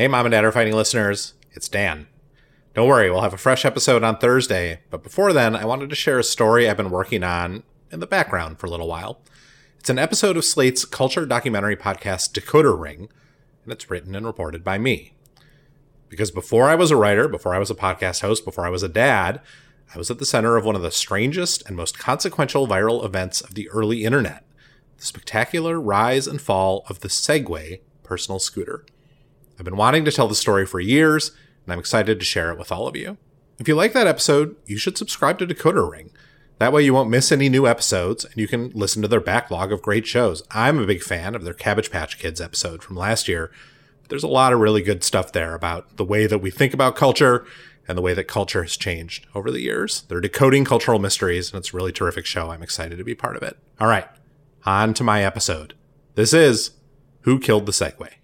Hey, Mom and Dad are fighting listeners. It's Dan. Don't worry, we'll have a fresh episode on Thursday, but before then, I wanted to share a story I've been working on in the background for a little while. It's an episode of Slate's culture documentary podcast Decoder Ring, and it's written and reported by me. Because before I was a writer, before I was a podcast host, before I was a dad, I was at the center of one of the strangest and most consequential viral events of the early internet the spectacular rise and fall of the Segway personal scooter. I've been wanting to tell the story for years, and I'm excited to share it with all of you. If you like that episode, you should subscribe to Decoder Ring. That way you won't miss any new episodes and you can listen to their backlog of great shows. I'm a big fan of their Cabbage Patch Kids episode from last year. There's a lot of really good stuff there about the way that we think about culture and the way that culture has changed over the years. They're decoding cultural mysteries and it's a really terrific show. I'm excited to be part of it. All right, on to my episode. This is Who Killed the Segway?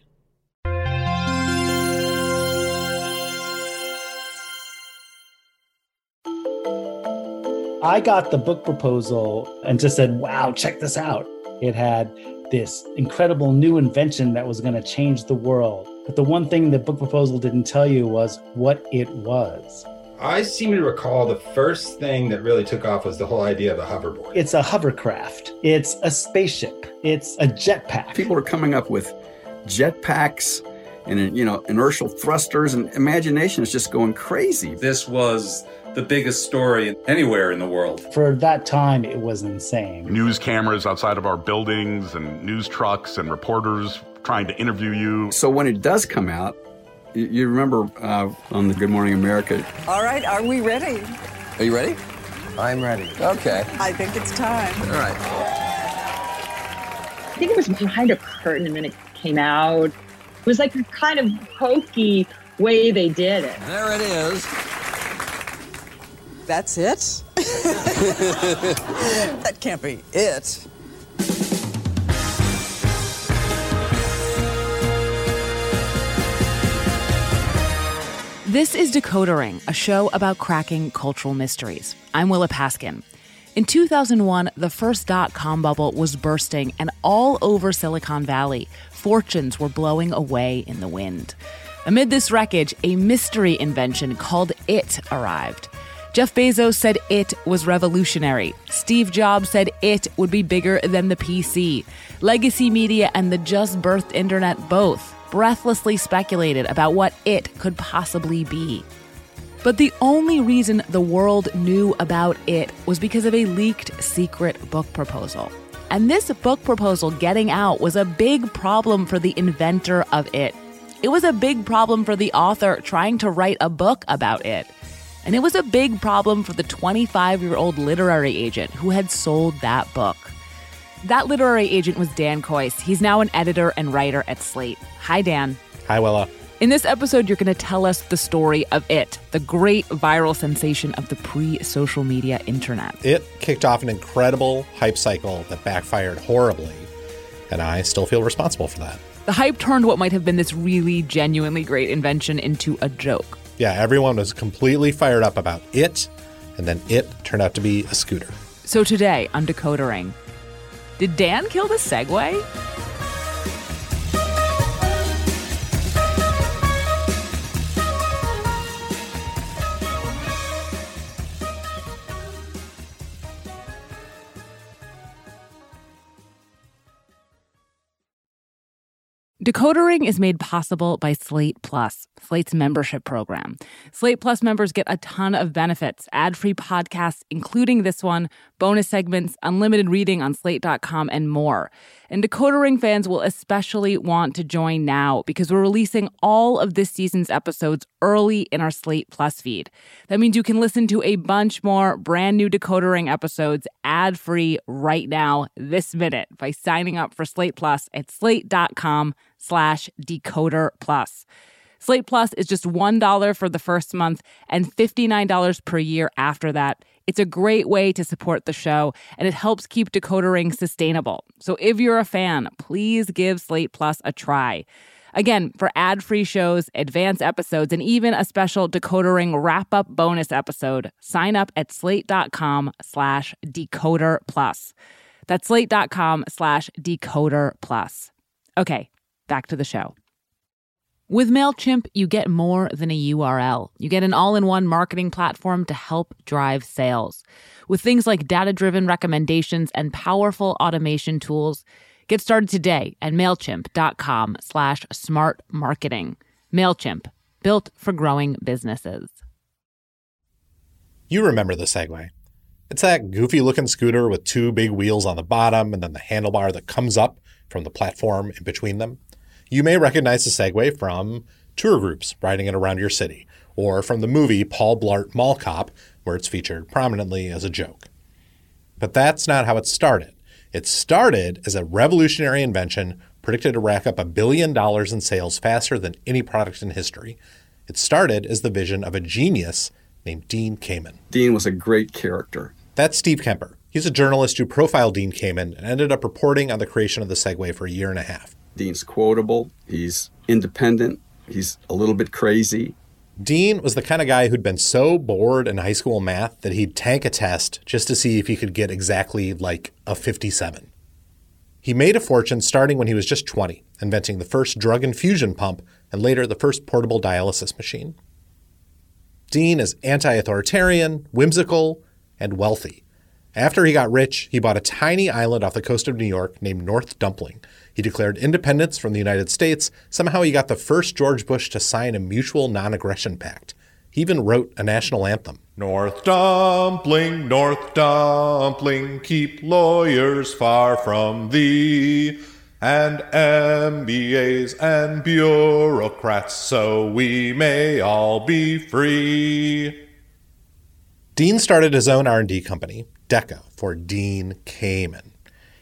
I got the book proposal and just said, wow, check this out. It had this incredible new invention that was going to change the world. But the one thing the book proposal didn't tell you was what it was. I seem to recall the first thing that really took off was the whole idea of a hoverboard. It's a hovercraft, it's a spaceship, it's a jetpack. People are coming up with jetpacks and you know inertial thrusters and imagination is just going crazy. This was the biggest story anywhere in the world. For that time, it was insane. News cameras outside of our buildings and news trucks and reporters trying to interview you. So when it does come out, you, you remember uh, on the Good Morning America. All right, are we ready? Are you ready? I'm ready. Okay. I think it's time. All right. I think it was behind a curtain and then it came out. It was like a kind of hokey way they did it. There it is. That's it? that can't be it. This is Decoder Ring, a show about cracking cultural mysteries. I'm Willa Paskin. In 2001, the first dot com bubble was bursting, and all over Silicon Valley, fortunes were blowing away in the wind. Amid this wreckage, a mystery invention called It arrived. Jeff Bezos said it was revolutionary. Steve Jobs said it would be bigger than the PC. Legacy media and the just birthed internet both breathlessly speculated about what it could possibly be. But the only reason the world knew about it was because of a leaked secret book proposal. And this book proposal getting out was a big problem for the inventor of it. It was a big problem for the author trying to write a book about it. And it was a big problem for the 25 year old literary agent who had sold that book. That literary agent was Dan Kois. He's now an editor and writer at Slate. Hi, Dan. Hi, Willa. In this episode, you're going to tell us the story of It, the great viral sensation of the pre social media internet. It kicked off an incredible hype cycle that backfired horribly, and I still feel responsible for that. The hype turned what might have been this really genuinely great invention into a joke. Yeah, everyone was completely fired up about it, and then it turned out to be a scooter. So today on Decoder Ring, did Dan kill the Segway? Decoder Ring is made possible by Slate Plus, Slate's membership program. Slate Plus members get a ton of benefits ad free podcasts, including this one, bonus segments, unlimited reading on slate.com, and more. And Decoder Ring fans will especially want to join now because we're releasing all of this season's episodes early in our Slate Plus feed. That means you can listen to a bunch more brand new Decoder Ring episodes ad free right now, this minute, by signing up for Slate Plus at slate.com slash decoder plus. Slate Plus is just $1 for the first month and $59 per year after that. It's a great way to support the show and it helps keep Decoder Ring sustainable. So if you're a fan, please give Slate Plus a try. Again, for ad-free shows, advanced episodes, and even a special Decoder Ring wrap-up bonus episode, sign up at slate.com slash decoder plus. That's slate.com slash decoder plus. Okay, back to the show. With MailChimp, you get more than a URL. You get an all in one marketing platform to help drive sales. With things like data driven recommendations and powerful automation tools, get started today at MailChimp.com slash smart marketing. MailChimp, built for growing businesses. You remember the Segway. It's that goofy looking scooter with two big wheels on the bottom and then the handlebar that comes up from the platform in between them. You may recognize the Segway from tour groups riding it around your city, or from the movie Paul Blart Mall Cop, where it's featured prominently as a joke. But that's not how it started. It started as a revolutionary invention predicted to rack up a billion dollars in sales faster than any product in history. It started as the vision of a genius named Dean Kamen. Dean was a great character. That's Steve Kemper. He's a journalist who profiled Dean Kamen and ended up reporting on the creation of the Segway for a year and a half. Dean's quotable, he's independent, he's a little bit crazy. Dean was the kind of guy who'd been so bored in high school math that he'd tank a test just to see if he could get exactly like a 57. He made a fortune starting when he was just 20, inventing the first drug infusion pump and later the first portable dialysis machine. Dean is anti authoritarian, whimsical, and wealthy. After he got rich, he bought a tiny island off the coast of New York named North Dumpling. He declared independence from the United States. Somehow he got the first George Bush to sign a mutual non aggression pact. He even wrote a national anthem. North Dumpling, North Dumpling, keep lawyers far from thee, and MBAs and bureaucrats, so we may all be free. Dean started his own R&D company, DEKA, for Dean Kamen.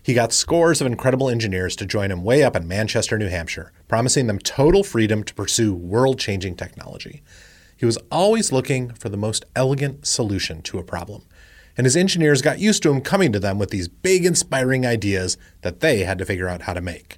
He got scores of incredible engineers to join him way up in Manchester, New Hampshire, promising them total freedom to pursue world-changing technology. He was always looking for the most elegant solution to a problem, and his engineers got used to him coming to them with these big, inspiring ideas that they had to figure out how to make.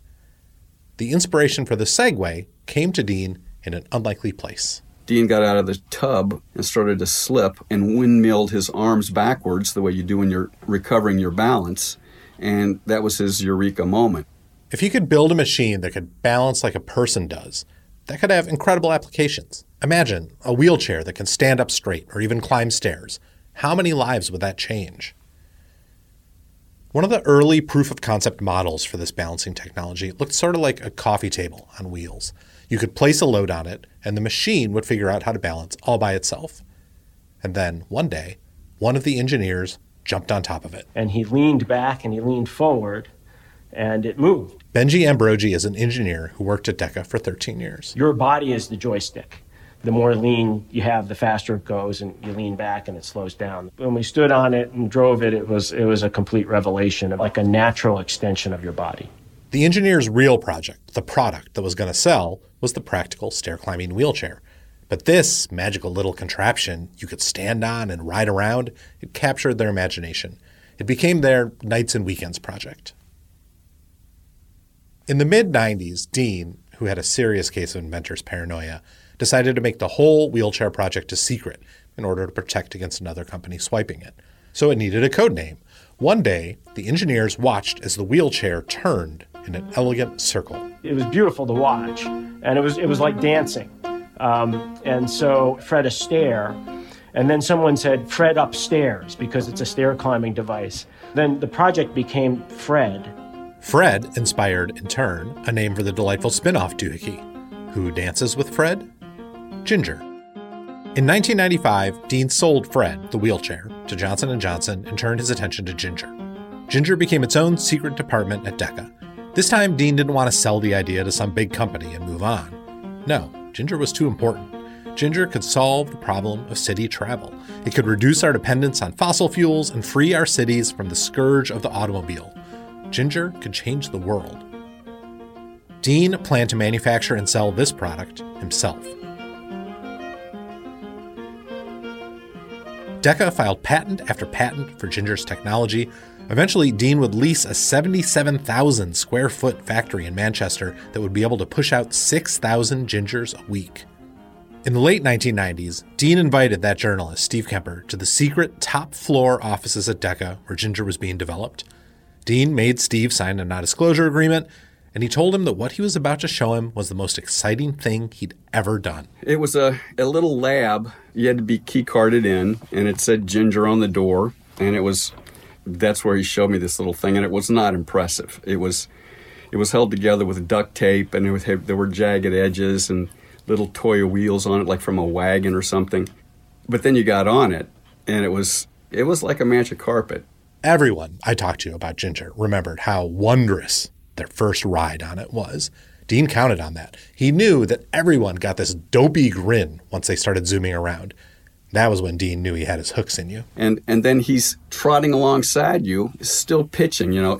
The inspiration for the Segway came to Dean in an unlikely place. Dean got out of the tub and started to slip and windmilled his arms backwards the way you do when you're recovering your balance. And that was his eureka moment. If he could build a machine that could balance like a person does, that could have incredible applications. Imagine a wheelchair that can stand up straight or even climb stairs. How many lives would that change? One of the early proof of concept models for this balancing technology looked sort of like a coffee table on wheels. You could place a load on it, and the machine would figure out how to balance all by itself. And then, one day, one of the engineers jumped on top of it. And he leaned back and he leaned forward, and it moved. Benji Ambrogi is an engineer who worked at DEKA for 13 years. Your body is the joystick. The more lean you have, the faster it goes, and you lean back and it slows down. When we stood on it and drove it, it was, it was a complete revelation of like a natural extension of your body. The engineer's real project, the product that was going to sell, was the practical stair climbing wheelchair. But this magical little contraption you could stand on and ride around, it captured their imagination. It became their nights and weekends project. In the mid 90s, Dean, who had a serious case of inventor's paranoia, decided to make the whole wheelchair project a secret in order to protect against another company swiping it. So it needed a code name. One day, the engineers watched as the wheelchair turned in an elegant circle. It was beautiful to watch, and it was it was like dancing. Um, and so Fred Astaire, and then someone said Fred upstairs because it's a stair climbing device. Then the project became Fred. Fred inspired, in turn, a name for the delightful spin-off doohickey. Who dances with Fred? Ginger. In 1995, Dean sold Fred, the wheelchair, to Johnson & Johnson and turned his attention to Ginger. Ginger became its own secret department at DEKA. This time, Dean didn't want to sell the idea to some big company and move on. No, Ginger was too important. Ginger could solve the problem of city travel. It could reduce our dependence on fossil fuels and free our cities from the scourge of the automobile. Ginger could change the world. Dean planned to manufacture and sell this product himself. DEKA filed patent after patent for Ginger's technology. Eventually, Dean would lease a 77,000 square foot factory in Manchester that would be able to push out 6,000 Gingers a week. In the late 1990s, Dean invited that journalist, Steve Kemper, to the secret top floor offices at DEKA where Ginger was being developed. Dean made Steve sign a non disclosure agreement, and he told him that what he was about to show him was the most exciting thing he'd ever done. It was a, a little lab. You had to be key carded in, and it said Ginger on the door. And it was that's where he showed me this little thing, and it was not impressive. It was it was held together with duct tape, and was, there were jagged edges and little toy wheels on it, like from a wagon or something. But then you got on it, and it was it was like a magic carpet. Everyone I talked to about Ginger remembered how wondrous their first ride on it was. Dean counted on that. He knew that everyone got this dopey grin once they started zooming around. That was when Dean knew he had his hooks in you. And and then he's trotting alongside you, still pitching. You know,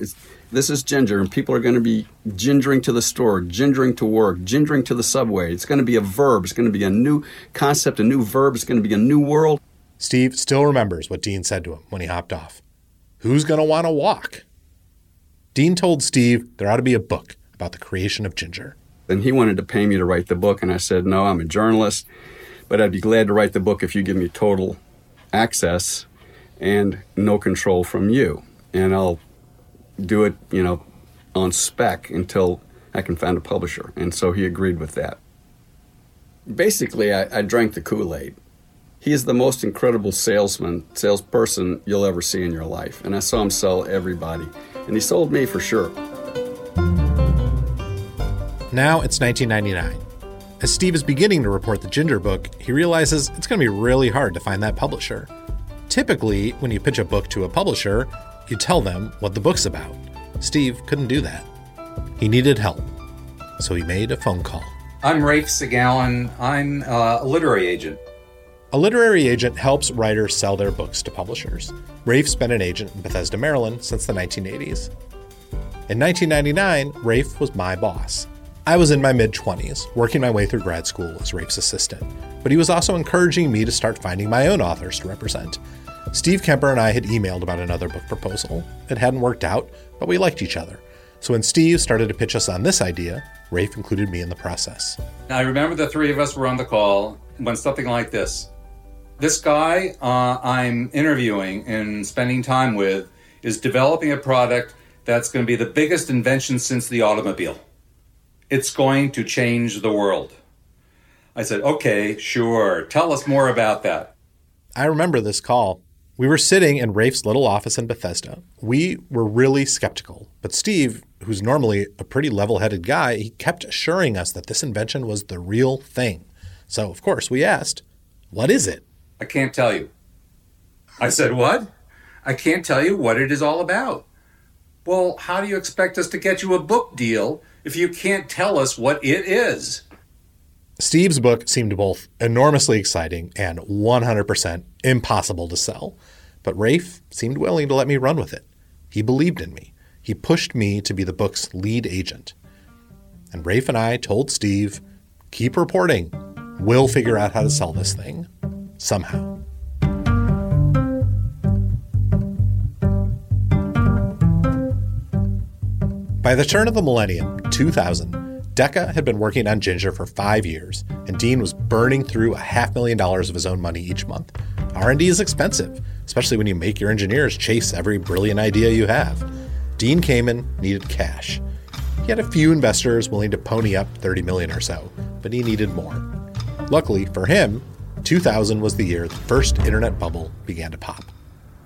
this is Ginger, and people are going to be gingering to the store, gingering to work, gingering to the subway. It's going to be a verb. It's going to be a new concept, a new verb. It's going to be a new world. Steve still remembers what Dean said to him when he hopped off. Who's going to want to walk? Dean told Steve there ought to be a book about the creation of Ginger. And he wanted to pay me to write the book, and I said, No, I'm a journalist, but I'd be glad to write the book if you give me total access and no control from you. And I'll do it, you know, on spec until I can find a publisher. And so he agreed with that. Basically, I, I drank the Kool Aid. He is the most incredible salesman, salesperson you'll ever see in your life. And I saw him sell everybody and he sold me for sure. Now it's 1999. As Steve is beginning to report the Ginger book, he realizes it's going to be really hard to find that publisher. Typically, when you pitch a book to a publisher, you tell them what the book's about. Steve couldn't do that. He needed help, so he made a phone call. I'm Rafe Sagalyn. I'm uh, a literary agent. A literary agent helps writers sell their books to publishers. Rafe's been an agent in Bethesda, Maryland since the 1980s. In 1999, Rafe was my boss. I was in my mid 20s, working my way through grad school as Rafe's assistant, but he was also encouraging me to start finding my own authors to represent. Steve Kemper and I had emailed about another book proposal. It hadn't worked out, but we liked each other. So when Steve started to pitch us on this idea, Rafe included me in the process. I remember the three of us were on the call when something like this this guy uh, I'm interviewing and spending time with is developing a product that's going to be the biggest invention since the automobile. It's going to change the world. I said, okay, sure. Tell us more about that. I remember this call. We were sitting in Rafe's little office in Bethesda. We were really skeptical, but Steve, who's normally a pretty level headed guy, he kept assuring us that this invention was the real thing. So, of course, we asked, What is it? I can't tell you. I said, What? I can't tell you what it is all about. Well, how do you expect us to get you a book deal if you can't tell us what it is? Steve's book seemed both enormously exciting and 100% impossible to sell, but Rafe seemed willing to let me run with it. He believed in me. He pushed me to be the book's lead agent. And Rafe and I told Steve, keep reporting. We'll figure out how to sell this thing somehow. By the turn of the millennium, 2000, DEKA had been working on Ginger for five years, and Dean was burning through a half million dollars of his own money each month. R&D is expensive, especially when you make your engineers chase every brilliant idea you have. Dean Kamen needed cash. He had a few investors willing to pony up 30 million or so, but he needed more. Luckily for him, 2000 was the year the first internet bubble began to pop.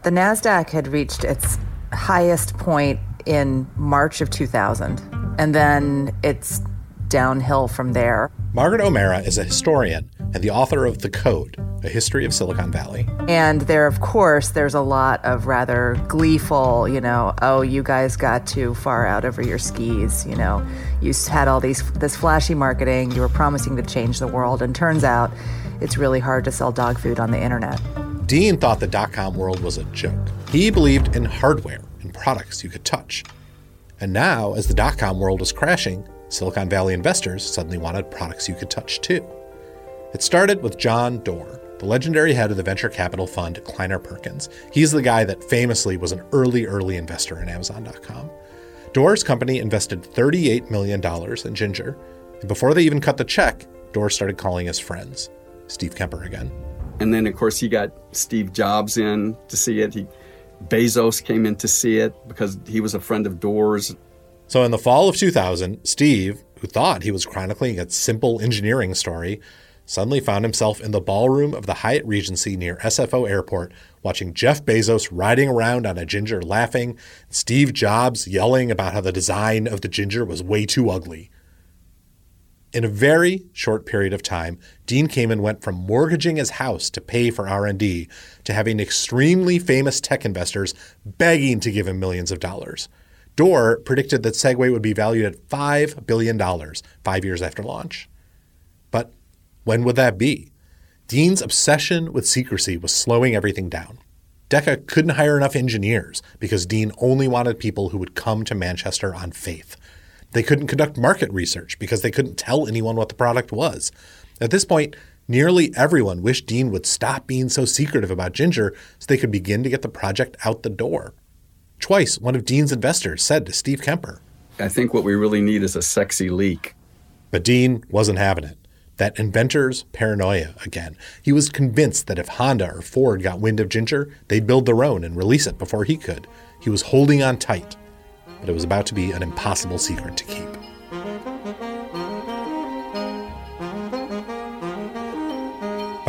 The NASDAQ had reached its highest point in March of 2000, and then it's downhill from there. Margaret O'Mara is a historian and the author of The Code, A History of Silicon Valley. And there, of course, there's a lot of rather gleeful, you know, oh, you guys got too far out over your skis, you know, you had all these this flashy marketing, you were promising to change the world, and turns out it's really hard to sell dog food on the internet. Dean thought the dot com world was a joke. He believed in hardware and products you could touch. And now, as the dot com world was crashing, Silicon Valley investors suddenly wanted products you could touch too. It started with John Doerr, the legendary head of the venture capital fund Kleiner Perkins. He's the guy that famously was an early, early investor in Amazon.com. Doerr's company invested $38 million in Ginger, and before they even cut the check, Doerr started calling his friends. Steve Kemper again. And then, of course, he got Steve Jobs in to see it. He, Bezos came in to see it because he was a friend of Doerr's. So in the fall of 2000, Steve, who thought he was chronicling a simple engineering story, suddenly found himself in the ballroom of the Hyatt Regency near SFO Airport, watching Jeff Bezos riding around on a ginger laughing, Steve Jobs yelling about how the design of the ginger was way too ugly. In a very short period of time, Dean Kamen went from mortgaging his house to pay for R&D to having extremely famous tech investors begging to give him millions of dollars. Doerr predicted that Segway would be valued at $5 billion five years after launch. But when would that be? Dean's obsession with secrecy was slowing everything down. DEKA couldn't hire enough engineers because Dean only wanted people who would come to Manchester on faith. They couldn't conduct market research because they couldn't tell anyone what the product was. At this point, nearly everyone wished Dean would stop being so secretive about Ginger so they could begin to get the project out the door. Twice, one of Dean's investors said to Steve Kemper, I think what we really need is a sexy leak. But Dean wasn't having it. That inventor's paranoia again. He was convinced that if Honda or Ford got wind of Ginger, they'd build their own and release it before he could. He was holding on tight, but it was about to be an impossible secret to keep.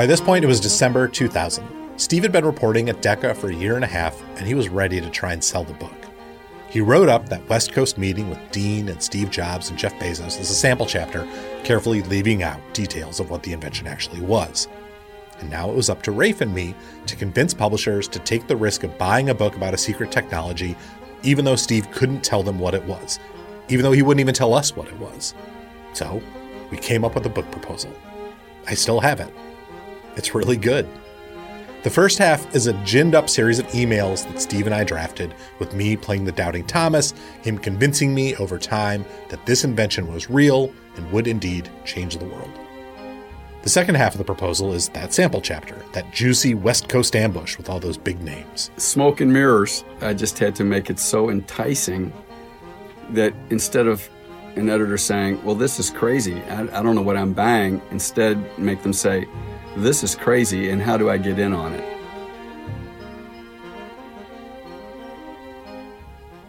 By this point, it was December 2000. Steve had been reporting at DEKA for a year and a half, and he was ready to try and sell the book. He wrote up that West Coast meeting with Dean and Steve Jobs and Jeff Bezos as a sample chapter, carefully leaving out details of what the invention actually was. And now it was up to Rafe and me to convince publishers to take the risk of buying a book about a secret technology, even though Steve couldn't tell them what it was, even though he wouldn't even tell us what it was. So we came up with a book proposal. I still have it. It's really good. The first half is a ginned up series of emails that Steve and I drafted, with me playing the doubting Thomas, him convincing me over time that this invention was real and would indeed change the world. The second half of the proposal is that sample chapter, that juicy West Coast ambush with all those big names. Smoke and mirrors, I just had to make it so enticing that instead of an editor saying, Well, this is crazy, I, I don't know what I'm buying, instead make them say, this is crazy, and how do I get in on it?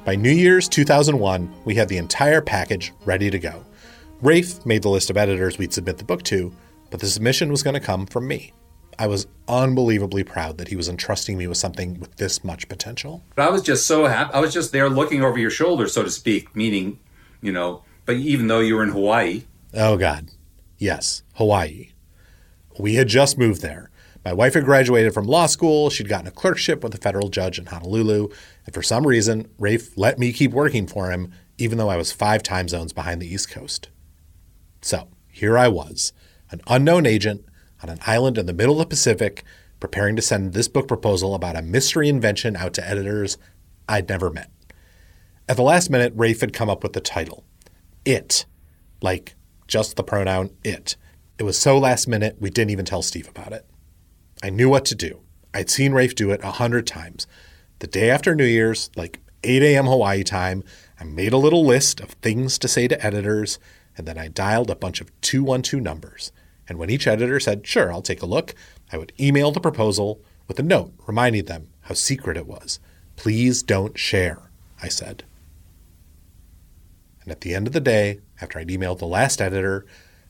By New Year's 2001, we had the entire package ready to go. Rafe made the list of editors we'd submit the book to, but the submission was going to come from me. I was unbelievably proud that he was entrusting me with something with this much potential. But I was just so happy. I was just there looking over your shoulder, so to speak, meaning, you know, but even though you were in Hawaii. Oh, God. Yes, Hawaii. We had just moved there. My wife had graduated from law school. She'd gotten a clerkship with a federal judge in Honolulu. And for some reason, Rafe let me keep working for him, even though I was five time zones behind the East Coast. So here I was, an unknown agent on an island in the middle of the Pacific, preparing to send this book proposal about a mystery invention out to editors I'd never met. At the last minute, Rafe had come up with the title It, like just the pronoun it. It was so last minute, we didn't even tell Steve about it. I knew what to do. I'd seen Rafe do it a hundred times. The day after New Year's, like 8 a.m. Hawaii time, I made a little list of things to say to editors, and then I dialed a bunch of 212 numbers. And when each editor said, sure, I'll take a look, I would email the proposal with a note reminding them how secret it was. Please don't share, I said. And at the end of the day, after I'd emailed the last editor,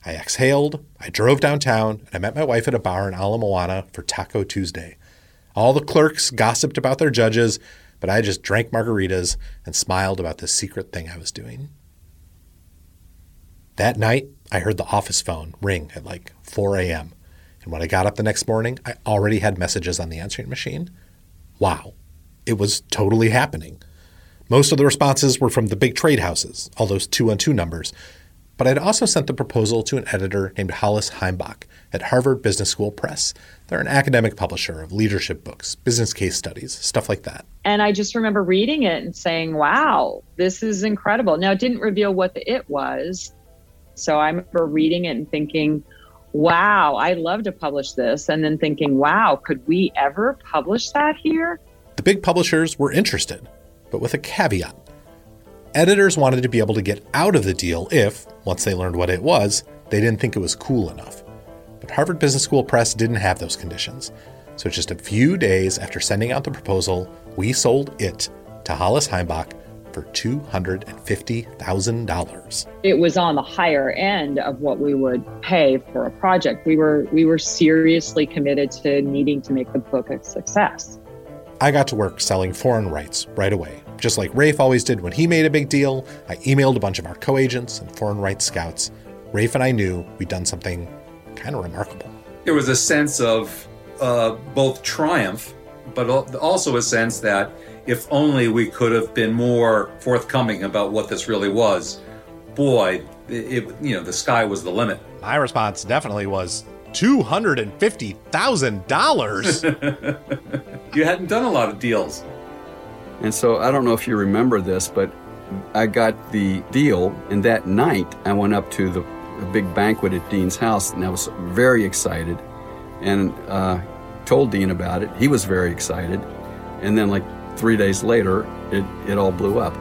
I exhaled, I drove downtown, and I met my wife at a bar in Ala Moana for Taco Tuesday. All the clerks gossiped about their judges, but I just drank margaritas and smiled about this secret thing I was doing. That night, I heard the office phone ring at like 4 a.m. And when I got up the next morning, I already had messages on the answering machine. Wow, it was totally happening. Most of the responses were from the big trade houses, all those two on two numbers. But I'd also sent the proposal to an editor named Hollis Heimbouch at Harvard Business School Press. They're an academic publisher of leadership books, business case studies, stuff like that. And I just remember reading it and saying, wow, this is incredible. Now, it didn't reveal what the it was. So I remember reading it and thinking, wow, I'd love to publish this. And then thinking, wow, could we ever publish that here? The big publishers were interested, but with a caveat. Editors wanted to be able to get out of the deal if, once they learned what it was, they didn't think it was cool enough. But Harvard Business School Press didn't have those conditions. So just a few days after sending out the proposal, we sold it to Hollis Heimbouch for $250,000. It was on the higher end of what we would pay for a project. We were we were seriously committed to needing to make the book a success. I got to work selling foreign rights right away. Just like Rafe always did when he made a big deal, I emailed a bunch of our co agents and foreign rights scouts. Rafe and I knew we'd done something kind of remarkable. There was a sense of uh, both triumph, but also a sense that if only we could have been more forthcoming about what this really was, boy, it, you know, the sky was the limit. My response definitely was $250,000. you hadn't done a lot of deals. And so I don't know if you remember this, but I got the deal, and that night I went up to the, big banquet at Dean's house, and I was very excited, and uh, told Dean about it. He was very excited, and then like three days later, it, it all blew up.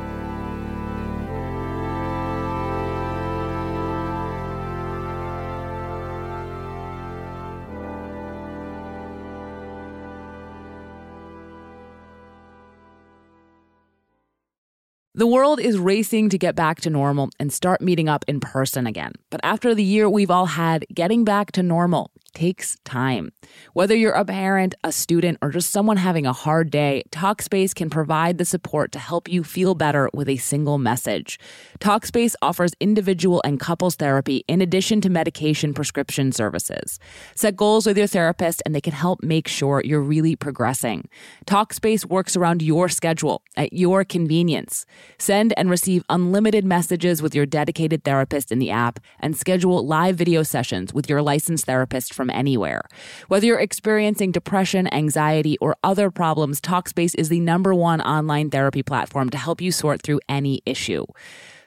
The world is racing to get back to normal and start meeting up in person again. But after the year we've all had, getting back to normal takes time. Whether you're a parent, a student, or just someone having a hard day, Talkspace can provide the support to help you feel better with a single message. Talkspace offers individual and couples therapy in addition to medication prescription services. Set goals with your therapist and they can help make sure you're really progressing. Talkspace works around your schedule at your convenience. Send and receive unlimited messages with your dedicated therapist in the app and schedule live video sessions with your licensed therapist from anywhere. Whether you're experiencing depression, anxiety, or other problems, Talkspace is the number one online therapy platform to help you sort through any issue.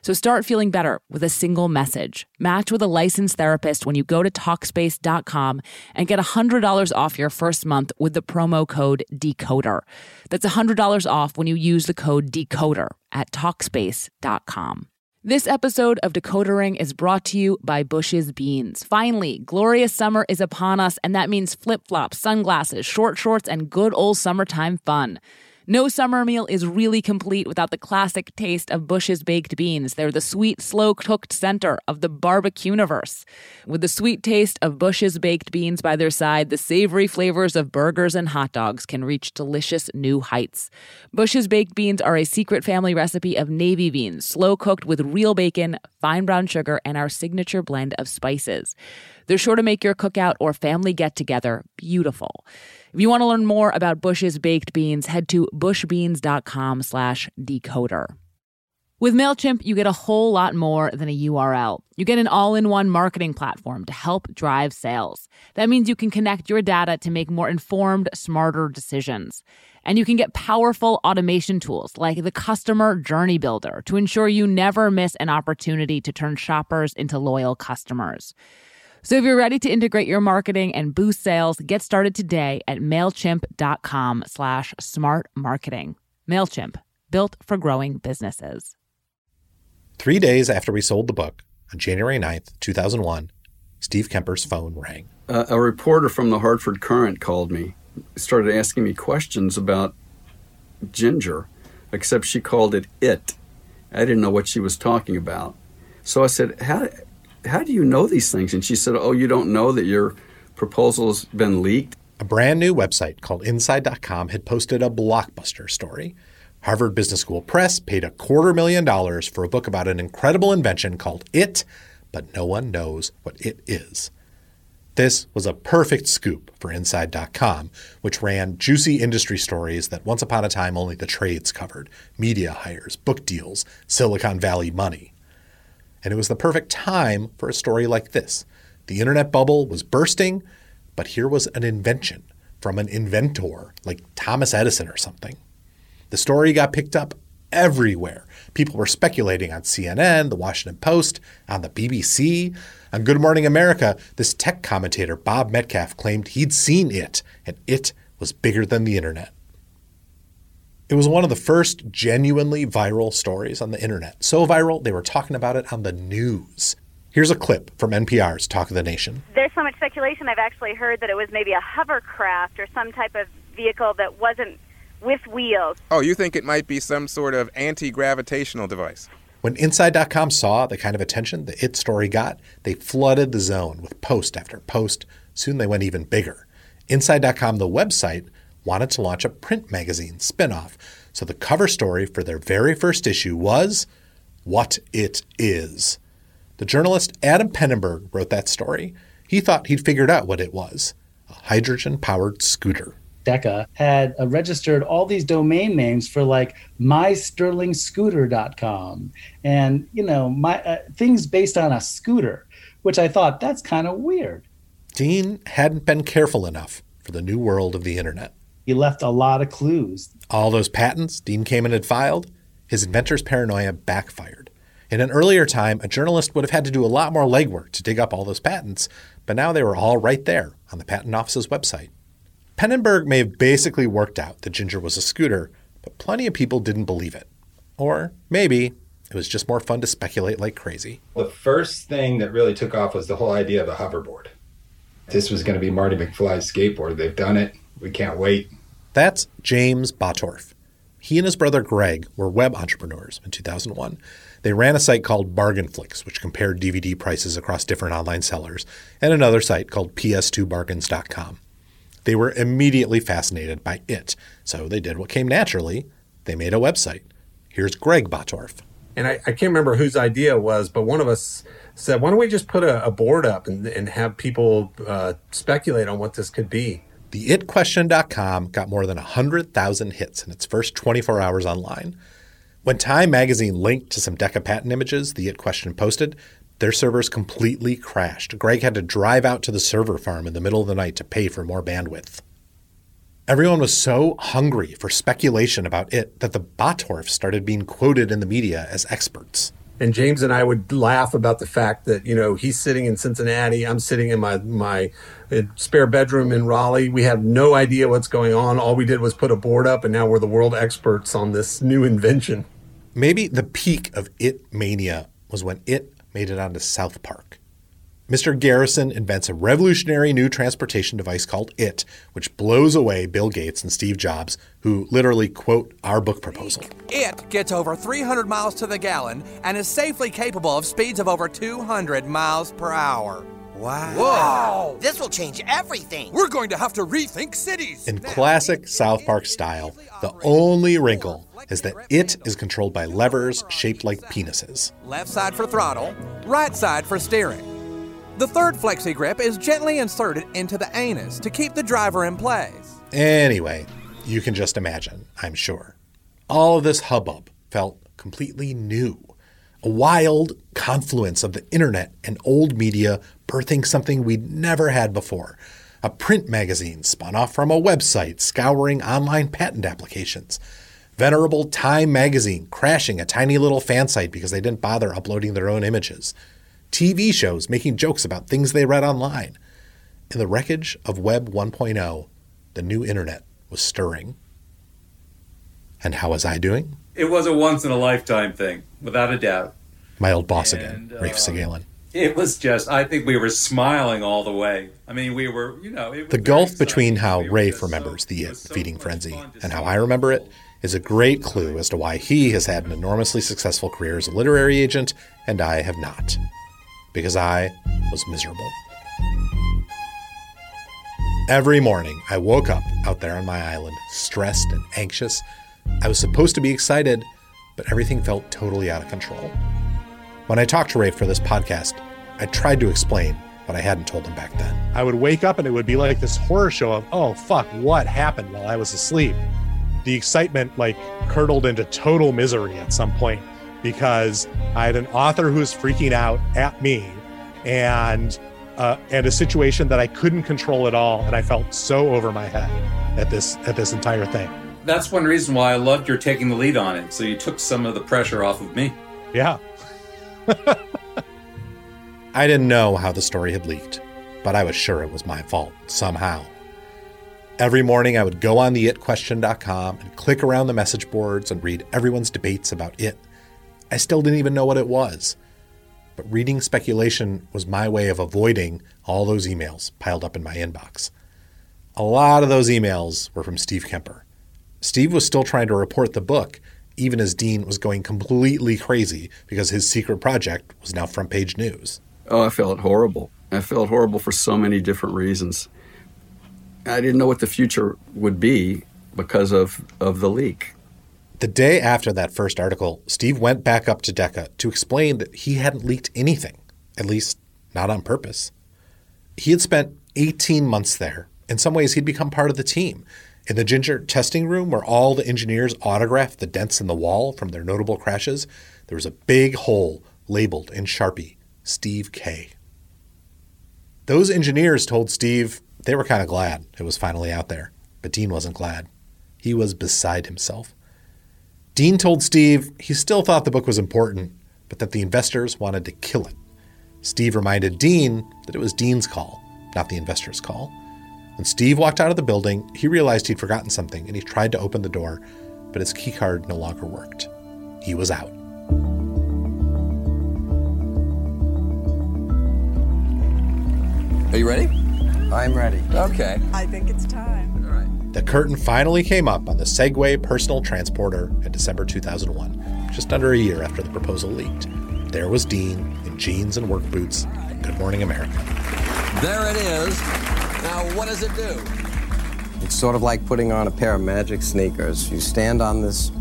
So start feeling better with a single message. Match with a licensed therapist when you go to Talkspace.com and get $100 off your first month with the promo code DECODER. That's $100 off when you use the code DECODER at Talkspace.com. This episode of Decoder Ring is brought to you by Bush's Beans. Finally, glorious summer is upon us, and that means flip flops, sunglasses, short shorts, and good old summertime fun. No summer meal is really complete without the classic taste of Bush's baked beans. They're the sweet, slow cooked center of the barbecue universe. With the sweet taste of Bush's baked beans by their side, the savory flavors of burgers and hot dogs can reach delicious new heights. Bush's baked beans are a secret family recipe of navy beans, slow cooked with real bacon, fine brown sugar, and our signature blend of spices. They're sure to make your cookout or family get together beautiful. If you want to learn more about Bush's baked beans, head to bushbeans.com slash decoder. With MailChimp, you get a whole lot more than a URL. You get an all in one marketing platform to help drive sales. That means you can connect your data to make more informed, smarter decisions. And you can get powerful automation tools like the Customer Journey Builder to ensure you never miss an opportunity to turn shoppers into loyal customers. So if you're ready to integrate your marketing and boost sales, get started today at MailChimp.com slash smart marketing. MailChimp, built for growing businesses. Three days after we sold the book, on January 9th, 2001, Steve Kemper's phone rang. Uh, a reporter from the Hartford Courant called me, started asking me questions about ginger, except she called it it. I didn't know what she was talking about. So I said, How, how do you know these things? And she said, Oh, you don't know that your proposal's been leaked? A brand new website called Inside.com had posted a blockbuster story. Harvard Business School Press paid a quarter million dollars for a book about an incredible invention called IT, but no one knows what it is. This was a perfect scoop for Inside.com, which ran juicy industry stories that once upon a time only the trades covered media hires, book deals, Silicon Valley money. And it was the perfect time for a story like this. The internet bubble was bursting, but here was an invention from an inventor like Thomas Edison or something. The story got picked up everywhere. People were speculating on CNN, the Washington Post, on the BBC. On Good Morning America, this tech commentator, Bob Metcalfe, claimed he'd seen it, and it was bigger than the internet. It was one of the first genuinely viral stories on the internet. So viral, they were talking about it on the news. Here's a clip from NPR's Talk of the Nation. There's so much speculation. I've actually heard that it was maybe a hovercraft or some type of vehicle that wasn't with wheels. Oh, you think it might be some sort of anti gravitational device? When Inside.com saw the kind of attention the It story got, they flooded the zone with post after post. Soon they went even bigger. Inside.com, the website, wanted to launch a print magazine spinoff. So the cover story for their very first issue was What It Is. The journalist Adam Penenberg wrote that story. He thought he'd figured out what it was a hydrogen powered scooter. DEKA had uh, registered all these domain names for like mysterlingscooter.com and you know my uh, things based on a scooter which i thought that's kind of weird Dean hadn't been careful enough for the new world of the internet. He left a lot of clues All those patents Dean Kamen had filed, his inventor's paranoia backfired. In an earlier time, a journalist would have had to do a lot more legwork to dig up all those patents, but now they were all right there on the Patent Office's website. Penenberg may have basically worked out that Ginger was a scooter, but plenty of people didn't believe it. Or maybe it was just more fun to speculate like crazy. The first thing that really took off was the whole idea of a hoverboard. This was going to be Marty McFly's skateboard. They've done it. We can't wait. That's James Botorf. He and his brother Greg were web entrepreneurs in 2001. They ran a site called Bargainflix, which compared DVD prices across different online sellers, and another site called ps2bargains.com. They were immediately fascinated by it, so they did what came naturally. They made a website. Here's Greg Botorf. and I, I can't remember whose idea it was, but one of us said, "Why don't we just put a, a board up and, and have people uh, speculate on what this could be?" The itquestion.com got more than 100,000 hits in its first 24 hours online. When Time magazine linked to some DEKA patent images the It Question posted, their servers completely crashed. Greg had to drive out to the server farm in the middle of the night to pay for more bandwidth. Everyone was so hungry for speculation about it that the Botorf started being quoted in the media as experts. And James and I would laugh about the fact that you know he's sitting in Cincinnati, I'm sitting in my my uh, spare bedroom in Raleigh. We have no idea what's going on. All we did was put a board up, and now we're the world experts on this new invention. Maybe the peak of It mania was when It made it onto South Park. Mr. Garrison invents a revolutionary new transportation device called It, which blows away Bill Gates and Steve Jobs, who literally quote our book proposal. It gets over 300 miles to the gallon and is safely capable of speeds of over 200 miles per hour. Wow. Whoa! This will change everything. We're going to have to rethink cities. In classic South Park style, the only wrinkle is that It is controlled by levers shaped like penises. Left side for throttle, right side for steering. The third flexi grip is gently inserted into the anus to keep the driver in place. Anyway, you can just imagine, I'm sure. All of this hubbub felt completely new. A wild confluence of the internet and old media birthing something we'd never had before. A print magazine spun off from a website scouring online patent applications. Venerable Time magazine crashing a tiny little fan site because they didn't bother uploading their own images. TV shows making jokes about things they read online. In the wreckage of Web 1.0, the new internet was stirring. And how was I doing? It was a once in a lifetime thing, without a doubt. My old boss again, uh, Rafe Sagalyn. It was just, I think we were smiling all the way. I mean, we were, you know, The gulf between how Rafe remembers the It feeding frenzy and how I remember it is a great clue as to why he has had an enormously successful career as a literary agent and I have not. Because I was miserable. Every morning, I woke up out there on my island, stressed and anxious. I was supposed to be excited, but everything felt totally out of control. When I talked to Ray for this podcast, I tried to explain what I hadn't told him back then. I would wake up and it would be like this horror show of, oh, fuck, what happened while I was asleep? The excitement like curdled into total misery at some point because I had an author who was freaking out at me and uh, and a situation that I couldn't control at all, and I felt so over my head at this at this entire thing. That's one reason why I loved your taking the lead on it. So you took some of the pressure off of me. Yeah. I didn't know how the story had leaked, but I was sure it was my fault somehow. Every morning I would go on the itquestion.com and click around the message boards and read everyone's debates about it. I still didn't even know what it was. But reading speculation was my way of avoiding all those emails piled up in my inbox. A lot of those emails were from Steve Kemper. Steve was still trying to report the book, even as Dean was going completely crazy because his secret project was now front page news. Oh, I felt horrible. I felt horrible for so many different reasons. I didn't know what the future would be because of, of the leak. The day after that first article, Steve went back up to DEKA to explain that he hadn't leaked anything, at least not on purpose. He had spent 18 months there. In some ways, he'd become part of the team. In the Ginger testing room, where all the engineers autographed the dents in the wall from their notable crashes, there was a big hole labeled in Sharpie Steve K. Those engineers told Steve they were kind of glad it was finally out there, but Dean wasn't glad. He was beside himself. Dean told Steve he still thought the book was important, but that the investors wanted to kill it. Steve reminded Dean that it was Dean's call, not the investors' call. When Steve walked out of the building, he realized he'd forgotten something and he tried to open the door, but his keycard no longer worked. He was out. Are you ready? I'm ready. Okay. I think it's time. The curtain finally came up on the Segway personal transporter in December 2001, just under a year after the proposal leaked. There was Dean in jeans and work boots. Good Morning America. There it is. Now, what does it do? It's sort of like putting on a pair of magic sneakers. You stand on this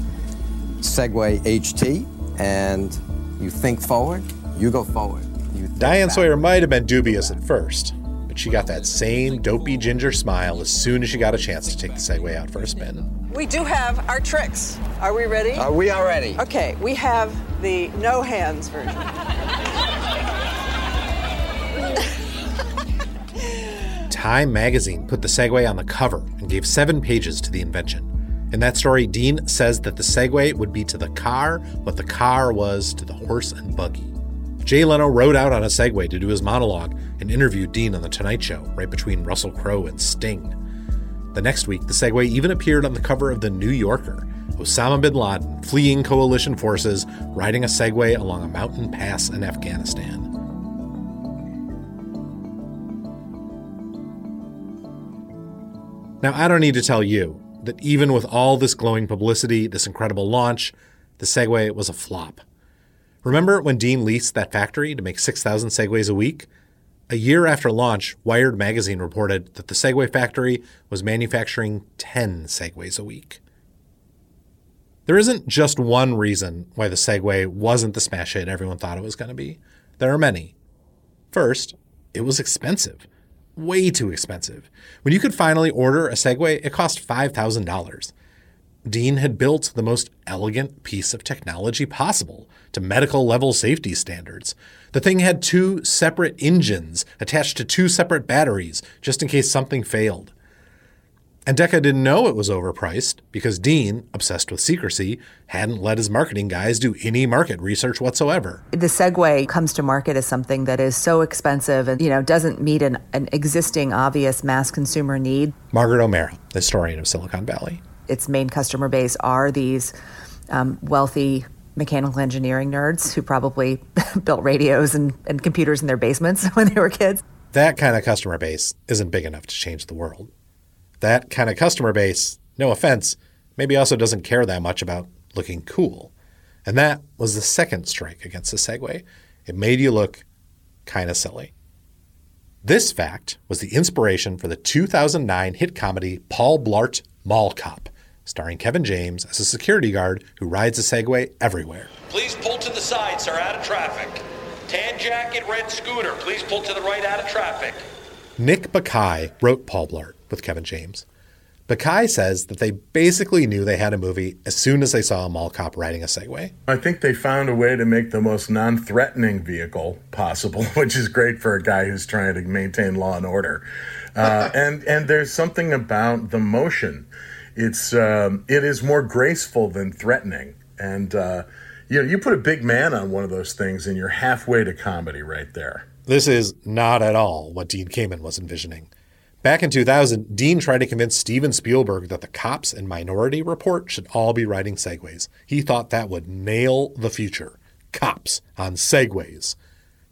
Segway HT and you think forward, you go forward. You Diane Sawyer might have been dubious at first, but she got that same dopey ginger smile as soon as she got a chance to take the Segway out for a spin. We do have our tricks. Are we ready? Are we all ready? Okay, we have the no hands version. Time magazine put the Segway on the cover and gave seven pages to the invention. In that story, Dean says that the Segway would be to the car what the car was to the horse and buggy. Jay Leno rode out on a Segway to do his monologue and interviewed Dean on The Tonight Show, right between Russell Crowe and Sting. The next week, the Segway even appeared on the cover of The New Yorker, Osama bin Laden fleeing coalition forces riding a Segway along a mountain pass in Afghanistan. Now, I don't need to tell you that even with all this glowing publicity, this incredible launch, the Segway was a flop. Remember when Dean leased that factory to make 6,000 Segways a week? A year after launch, Wired magazine reported that the Segway factory was manufacturing 10 Segways a week. There isn't just one reason why the Segway wasn't the smash hit everyone thought it was going to be. There are many. First, it was expensive. Way too expensive. When you could finally order a Segway, it cost $5,000. Dean had built the most elegant piece of technology possible to medical level safety standards. The thing had two separate engines attached to two separate batteries just in case something failed. And DEKA didn't know it was overpriced because Dean, obsessed with secrecy, hadn't let his marketing guys do any market research whatsoever. The Segway comes to market as something that is so expensive and, you know, doesn't meet an, an existing obvious mass consumer need. Margaret O'Mara, the historian of Silicon Valley. Its main customer base are these um, wealthy mechanical engineering nerds who probably built radios and, and computers in their basements when they were kids. That kind of customer base isn't big enough to change the world. That kind of customer base, no offense, maybe also doesn't care that much about looking cool. And that was the second strike against the Segway. It made you look kind of silly. This fact was the inspiration for the 2009 hit comedy Paul Blart Mall Cop, starring Kevin James as a security guard who rides a Segway everywhere. Please pull to the side, sir, out of traffic. Tan jacket, red scooter. Please pull to the right out of traffic. Nick Bakay wrote Paul Blart with Kevin James. Bakay says that they basically knew they had a movie as soon as they saw a mall cop riding a Segway. I think they found a way to make the most non threatening vehicle possible, which is great for a guy who's trying to maintain law and order. Uh, and, and there's something about the motion. It's, um, it is more graceful than threatening. And, uh, you know, you put a big man on one of those things and you're halfway to comedy right there. This is not at all what Dean Kamen was envisioning. Back in 2000, Dean tried to convince Steven Spielberg that the cops in Minority Report should all be riding Segways. He thought that would nail the future. Cops on Segways.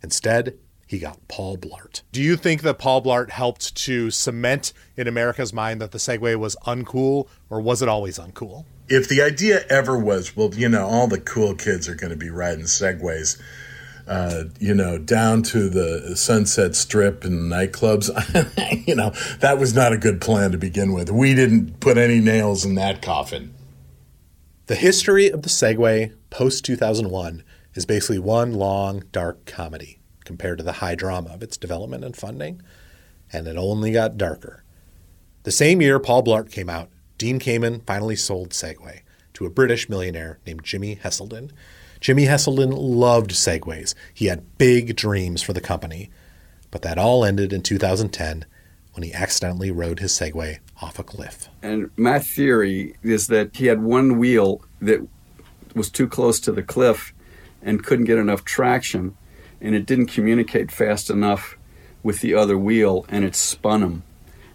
Instead, he got Paul Blart. Do you think that Paul Blart helped to cement in America's mind that the Segway was uncool, or was it always uncool? If the idea ever was, well, you know, all the cool kids are going to be riding Segways, uh, you know, down to the Sunset Strip and nightclubs, you know, that was not a good plan to begin with. We didn't put any nails in that coffin. The history of the Segway post 2001 is basically one long, dark comedy compared to the high drama of its development and funding, and it only got darker. The same year Paul Blart came out, Dean Kamen finally sold Segway to a British millionaire named Jimmy Heselden. Jimmy Heselden loved Segways. He had big dreams for the company. But that all ended in 2010 when he accidentally rode his Segway off a cliff. And my theory is that he had one wheel that was too close to the cliff and couldn't get enough traction, and it didn't communicate fast enough with the other wheel, and it spun him.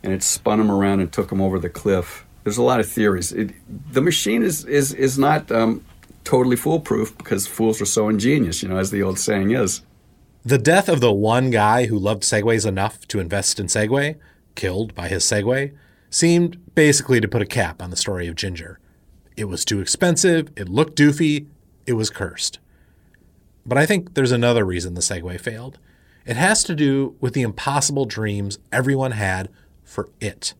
And it spun him around and took him over the cliff. There's a lot of theories. It, the machine is, is, is not um, totally foolproof because fools are so ingenious, you know, as the old saying is. The death of the one guy who loved Segways enough to invest in Segway, killed by his Segway, seemed basically to put a cap on the story of Ginger. It was too expensive, it looked doofy, it was cursed. But I think there's another reason the Segway failed. It has to do with the impossible dreams everyone had for it.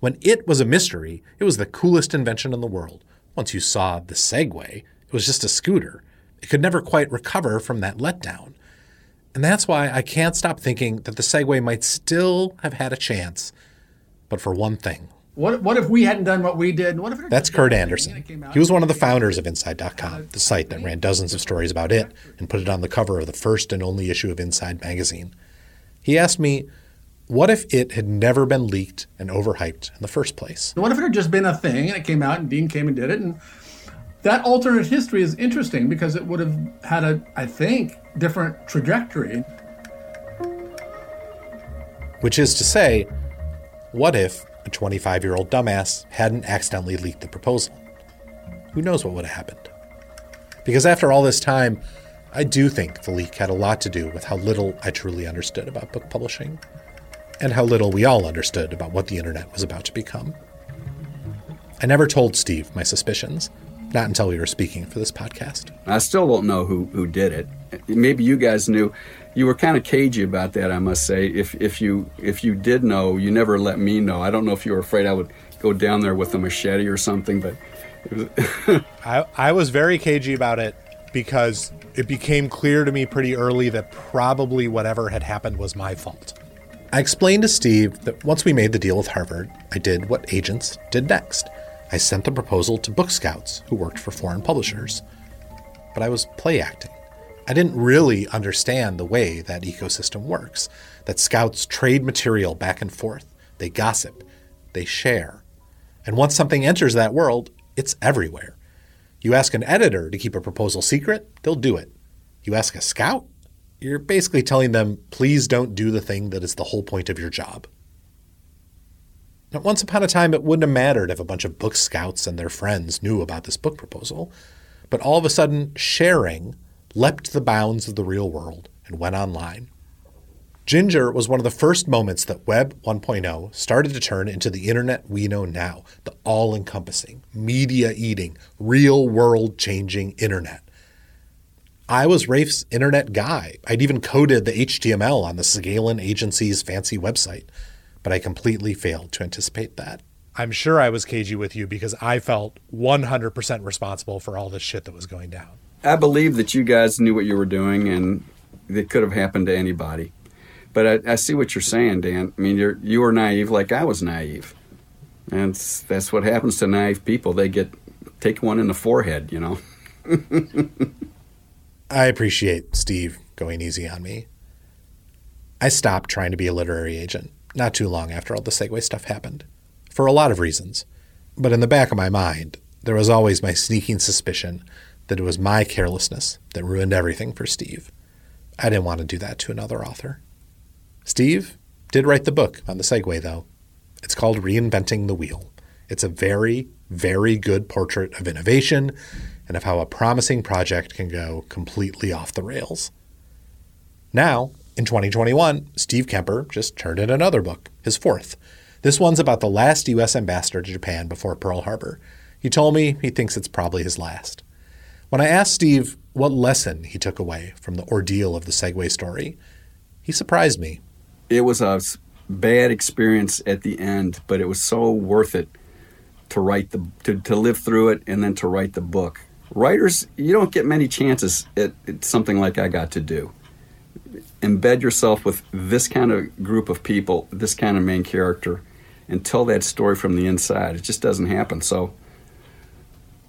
When it was a mystery, it was the coolest invention in the world. Once you saw the Segway, was just a scooter. It could never quite recover from that letdown. And that's why I can't stop thinking that the Segway might still have had a chance, but for one thing. What, what if we hadn't done what we did? What if it That's Kurt Andersen. He was one of the founders of Inside.com, the site that ran dozens of stories about it and put it on the cover of the first and only issue of Inside magazine. He asked me, what if it had never been leaked and overhyped in the first place? What if it had just been a thing and it came out and Dean came and did it? And that alternate history is interesting because it would have had a, I think, different trajectory. Which is to say, what if a 25 year old dumbass hadn't accidentally leaked the proposal? Who knows what would have happened? Because after all this time, I do think the leak had a lot to do with how little I truly understood about book publishing, and how little we all understood about what the internet was about to become. I never told Steve my suspicions, not until we were speaking for this podcast. I still don't know who, who did it. Maybe you guys knew. You were kind of cagey about that, I must say. If if you if you did know, you never let me know. I don't know if you were afraid I would go down there with a machete or something, but was I, I was very cagey about it because it became clear to me pretty early that probably whatever had happened was my fault. I explained to Steve that once we made the deal with Harvard, I did what agents did next. I sent the proposal to book scouts who worked for foreign publishers. But I was play acting. I didn't really understand the way that ecosystem works that scouts trade material back and forth, they gossip, they share. And once something enters that world, it's everywhere. You ask an editor to keep a proposal secret, they'll do it. You ask a scout, you're basically telling them, please don't do the thing that is the whole point of your job. Now, once upon a time, it wouldn't have mattered if a bunch of book scouts and their friends knew about this book proposal. But all of a sudden, sharing leapt the bounds of the real world and went online. Ginger was one of the first moments that Web 1.0 started to turn into the internet we know now, the all encompassing, media eating, real world changing internet. I was Rafe's internet guy. I'd even coded the HTML on the Sagalyn Agency's fancy website, but I completely failed to anticipate that. I'm sure I was cagey with you because I felt 100% responsible for all this shit that was going down. I believe that you guys knew what you were doing and it could have happened to anybody. But I, I see what you're saying, Dan. I mean, you're you were naive like I was naive, and that's what happens to naive people. They get take one in the forehead, you know. I appreciate Steve going easy on me. I stopped trying to be a literary agent not too long after all the Segway stuff happened, for a lot of reasons. But in the back of my mind, there was always my sneaking suspicion that it was my carelessness that ruined everything for Steve. I didn't want to do that to another author. Steve did write the book on the Segway, though. It's called Reinventing the Wheel. It's a very, very good portrait of innovation and of how a promising project can go completely off the rails. Now, In 2021, Steve Kemper just turned in another book, his fourth. This one's about the last U.S. ambassador to Japan before Pearl Harbor. He told me he thinks it's probably his last. When I asked Steve what lesson he took away from the ordeal of the Segway story, he surprised me. It was a bad experience at the end, but it was so worth it to write the to, to live through it and then to write the book. Writers, you don't get many chances at, at something like I got to do. Embed yourself with this kind of group of people, this kind of main character, and tell that story from the inside. It just doesn't happen. So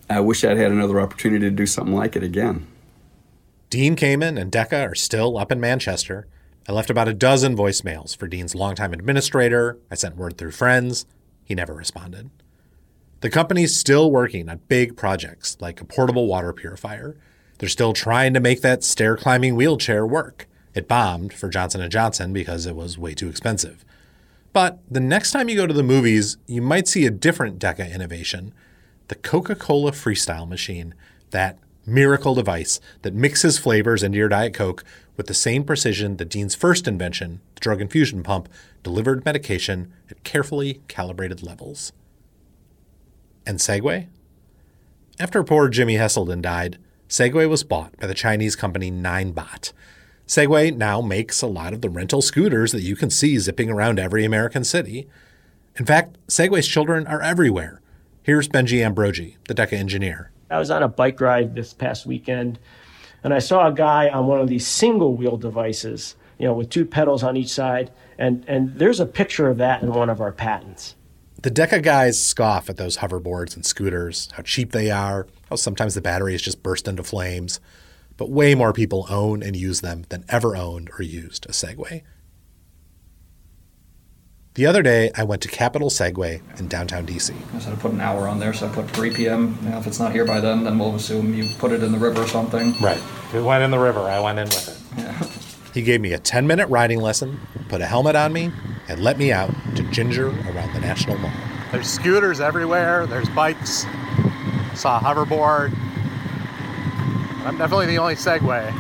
I wish I'd had another opportunity to do something like it again. Dean Kamen and DEKA are still up in Manchester. I left about a dozen voicemails for Dean's longtime administrator. I sent word through friends. He never responded. The company's still working on big projects like a portable water purifier. They're still trying to make that stair climbing wheelchair work. It bombed for Johnson & Johnson because it was way too expensive. But the next time you go to the movies, you might see a different DEKA innovation, the Coca-Cola Freestyle machine, that miracle device that mixes flavors into your Diet Coke with the same precision that Dean's first invention, the drug infusion pump, delivered medication at carefully calibrated levels. And Segway? After poor Jimmy Heselden died, Segway was bought by the Chinese company Ninebot. Segway now makes a lot of the rental scooters that you can see zipping around every American city. In fact, Segway's children are everywhere. Here's Benji Ambrogi, the DEKA engineer. I was on a bike ride this past weekend and I saw a guy on one of these single wheel devices, you know, with two pedals on each side. And, and there's a picture of that in one of our patents. The DEKA guys scoff at those hoverboards and scooters, how cheap they are, how sometimes the batteries just burst into flames. But way more people own and use them than ever owned or used a Segway. The other day, I went to Capital Segway in downtown DC. I said I put an hour on there, so I put 3 p.m. You know, if it's not here by then, then we'll assume you put it in the river or something. Right. If it went in the river, I went in with it. Yeah. He gave me a 10 minute riding lesson, put a helmet on me, and let me out to ginger around the National Mall. There's scooters everywhere, there's bikes, saw a hoverboard. I'm definitely the only Segway.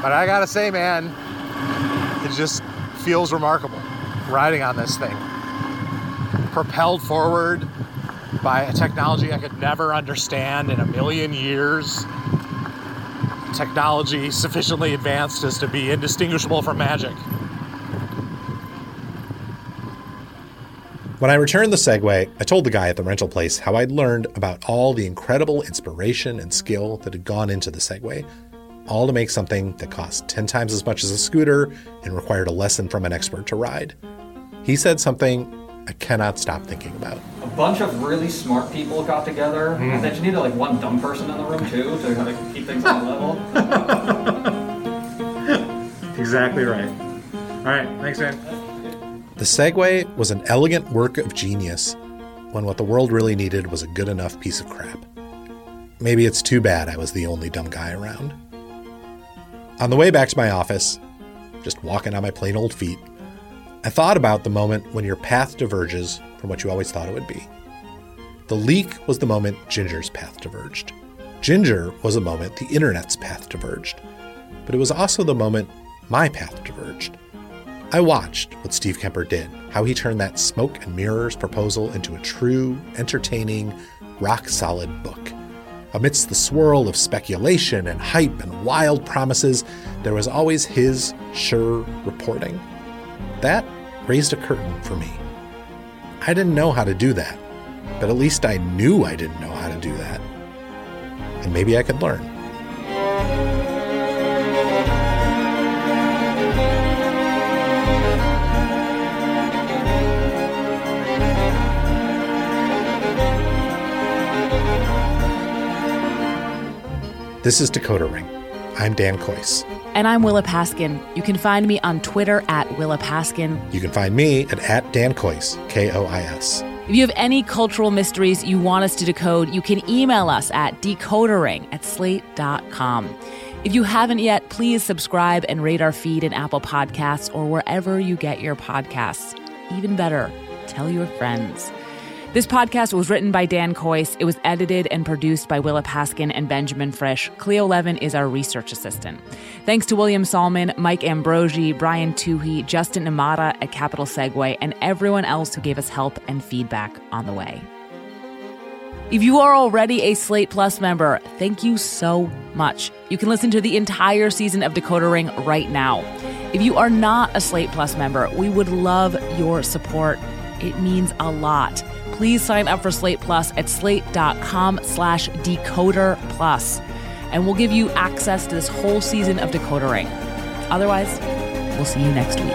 But I gotta say, man, it just feels remarkable riding on this thing. Propelled forward by a technology I could never understand in a million years. Technology sufficiently advanced as to be indistinguishable from magic. When I returned the Segway, I told the guy at the rental place how I'd learned about all the incredible inspiration and skill that had gone into the Segway, all to make something that cost 10 times as much as a scooter and required a lesson from an expert to ride. He said something I cannot stop thinking about. A bunch of really smart people got together. Mm. Then you needed like one dumb person in the room too to kind of keep things on a level. Exactly right. All right, thanks, man. The Segway was an elegant work of genius when what the world really needed was a good enough piece of crap. Maybe it's too bad I was the only dumb guy around. On the way back to my office, just walking on my plain old feet, I thought about the moment when your path diverges from what you always thought it would be. The leak was the moment Ginger's path diverged. Ginger was the moment the internet's path diverged. But it was also the moment my path diverged. I watched what Steve Kemper did, how he turned that smoke and mirrors proposal into a true, entertaining, rock solid book. Amidst the swirl of speculation and hype and wild promises, there was always his sure reporting. That raised a curtain for me. I didn't know how to do that, but at least I knew I didn't know how to do that. And maybe I could learn. This is Decoder Ring. I'm Dan Kois. And I'm Willa Paskin. You can find me on Twitter at Willa Paskin. You can find me at, at Dan Kois, K O I S. If you have any cultural mysteries you want us to decode, you can email us at decodering at slate.com. If you haven't yet, please subscribe and rate our feed in Apple Podcasts or wherever you get your podcasts. Even better, tell your friends. This podcast was written by Dan Kois. It was edited and produced by Willa Paskin and Benjamin Frisch. Cleo Levin is our research assistant. Thanks to William Salman, Mike Ambrosi, Brian Toohey, Justin Amata at Capital Segway, and everyone else who gave us help and feedback on the way. If you are already a Slate Plus member, thank you so much. You can listen to the entire season of Decoder Ring right now. If you are not a Slate Plus member, we would love your support. It means a lot please sign up for Slate Plus at slate.com slash decoder plus. And we'll give you access to this whole season of Decoder Ring. Otherwise, we'll see you next week.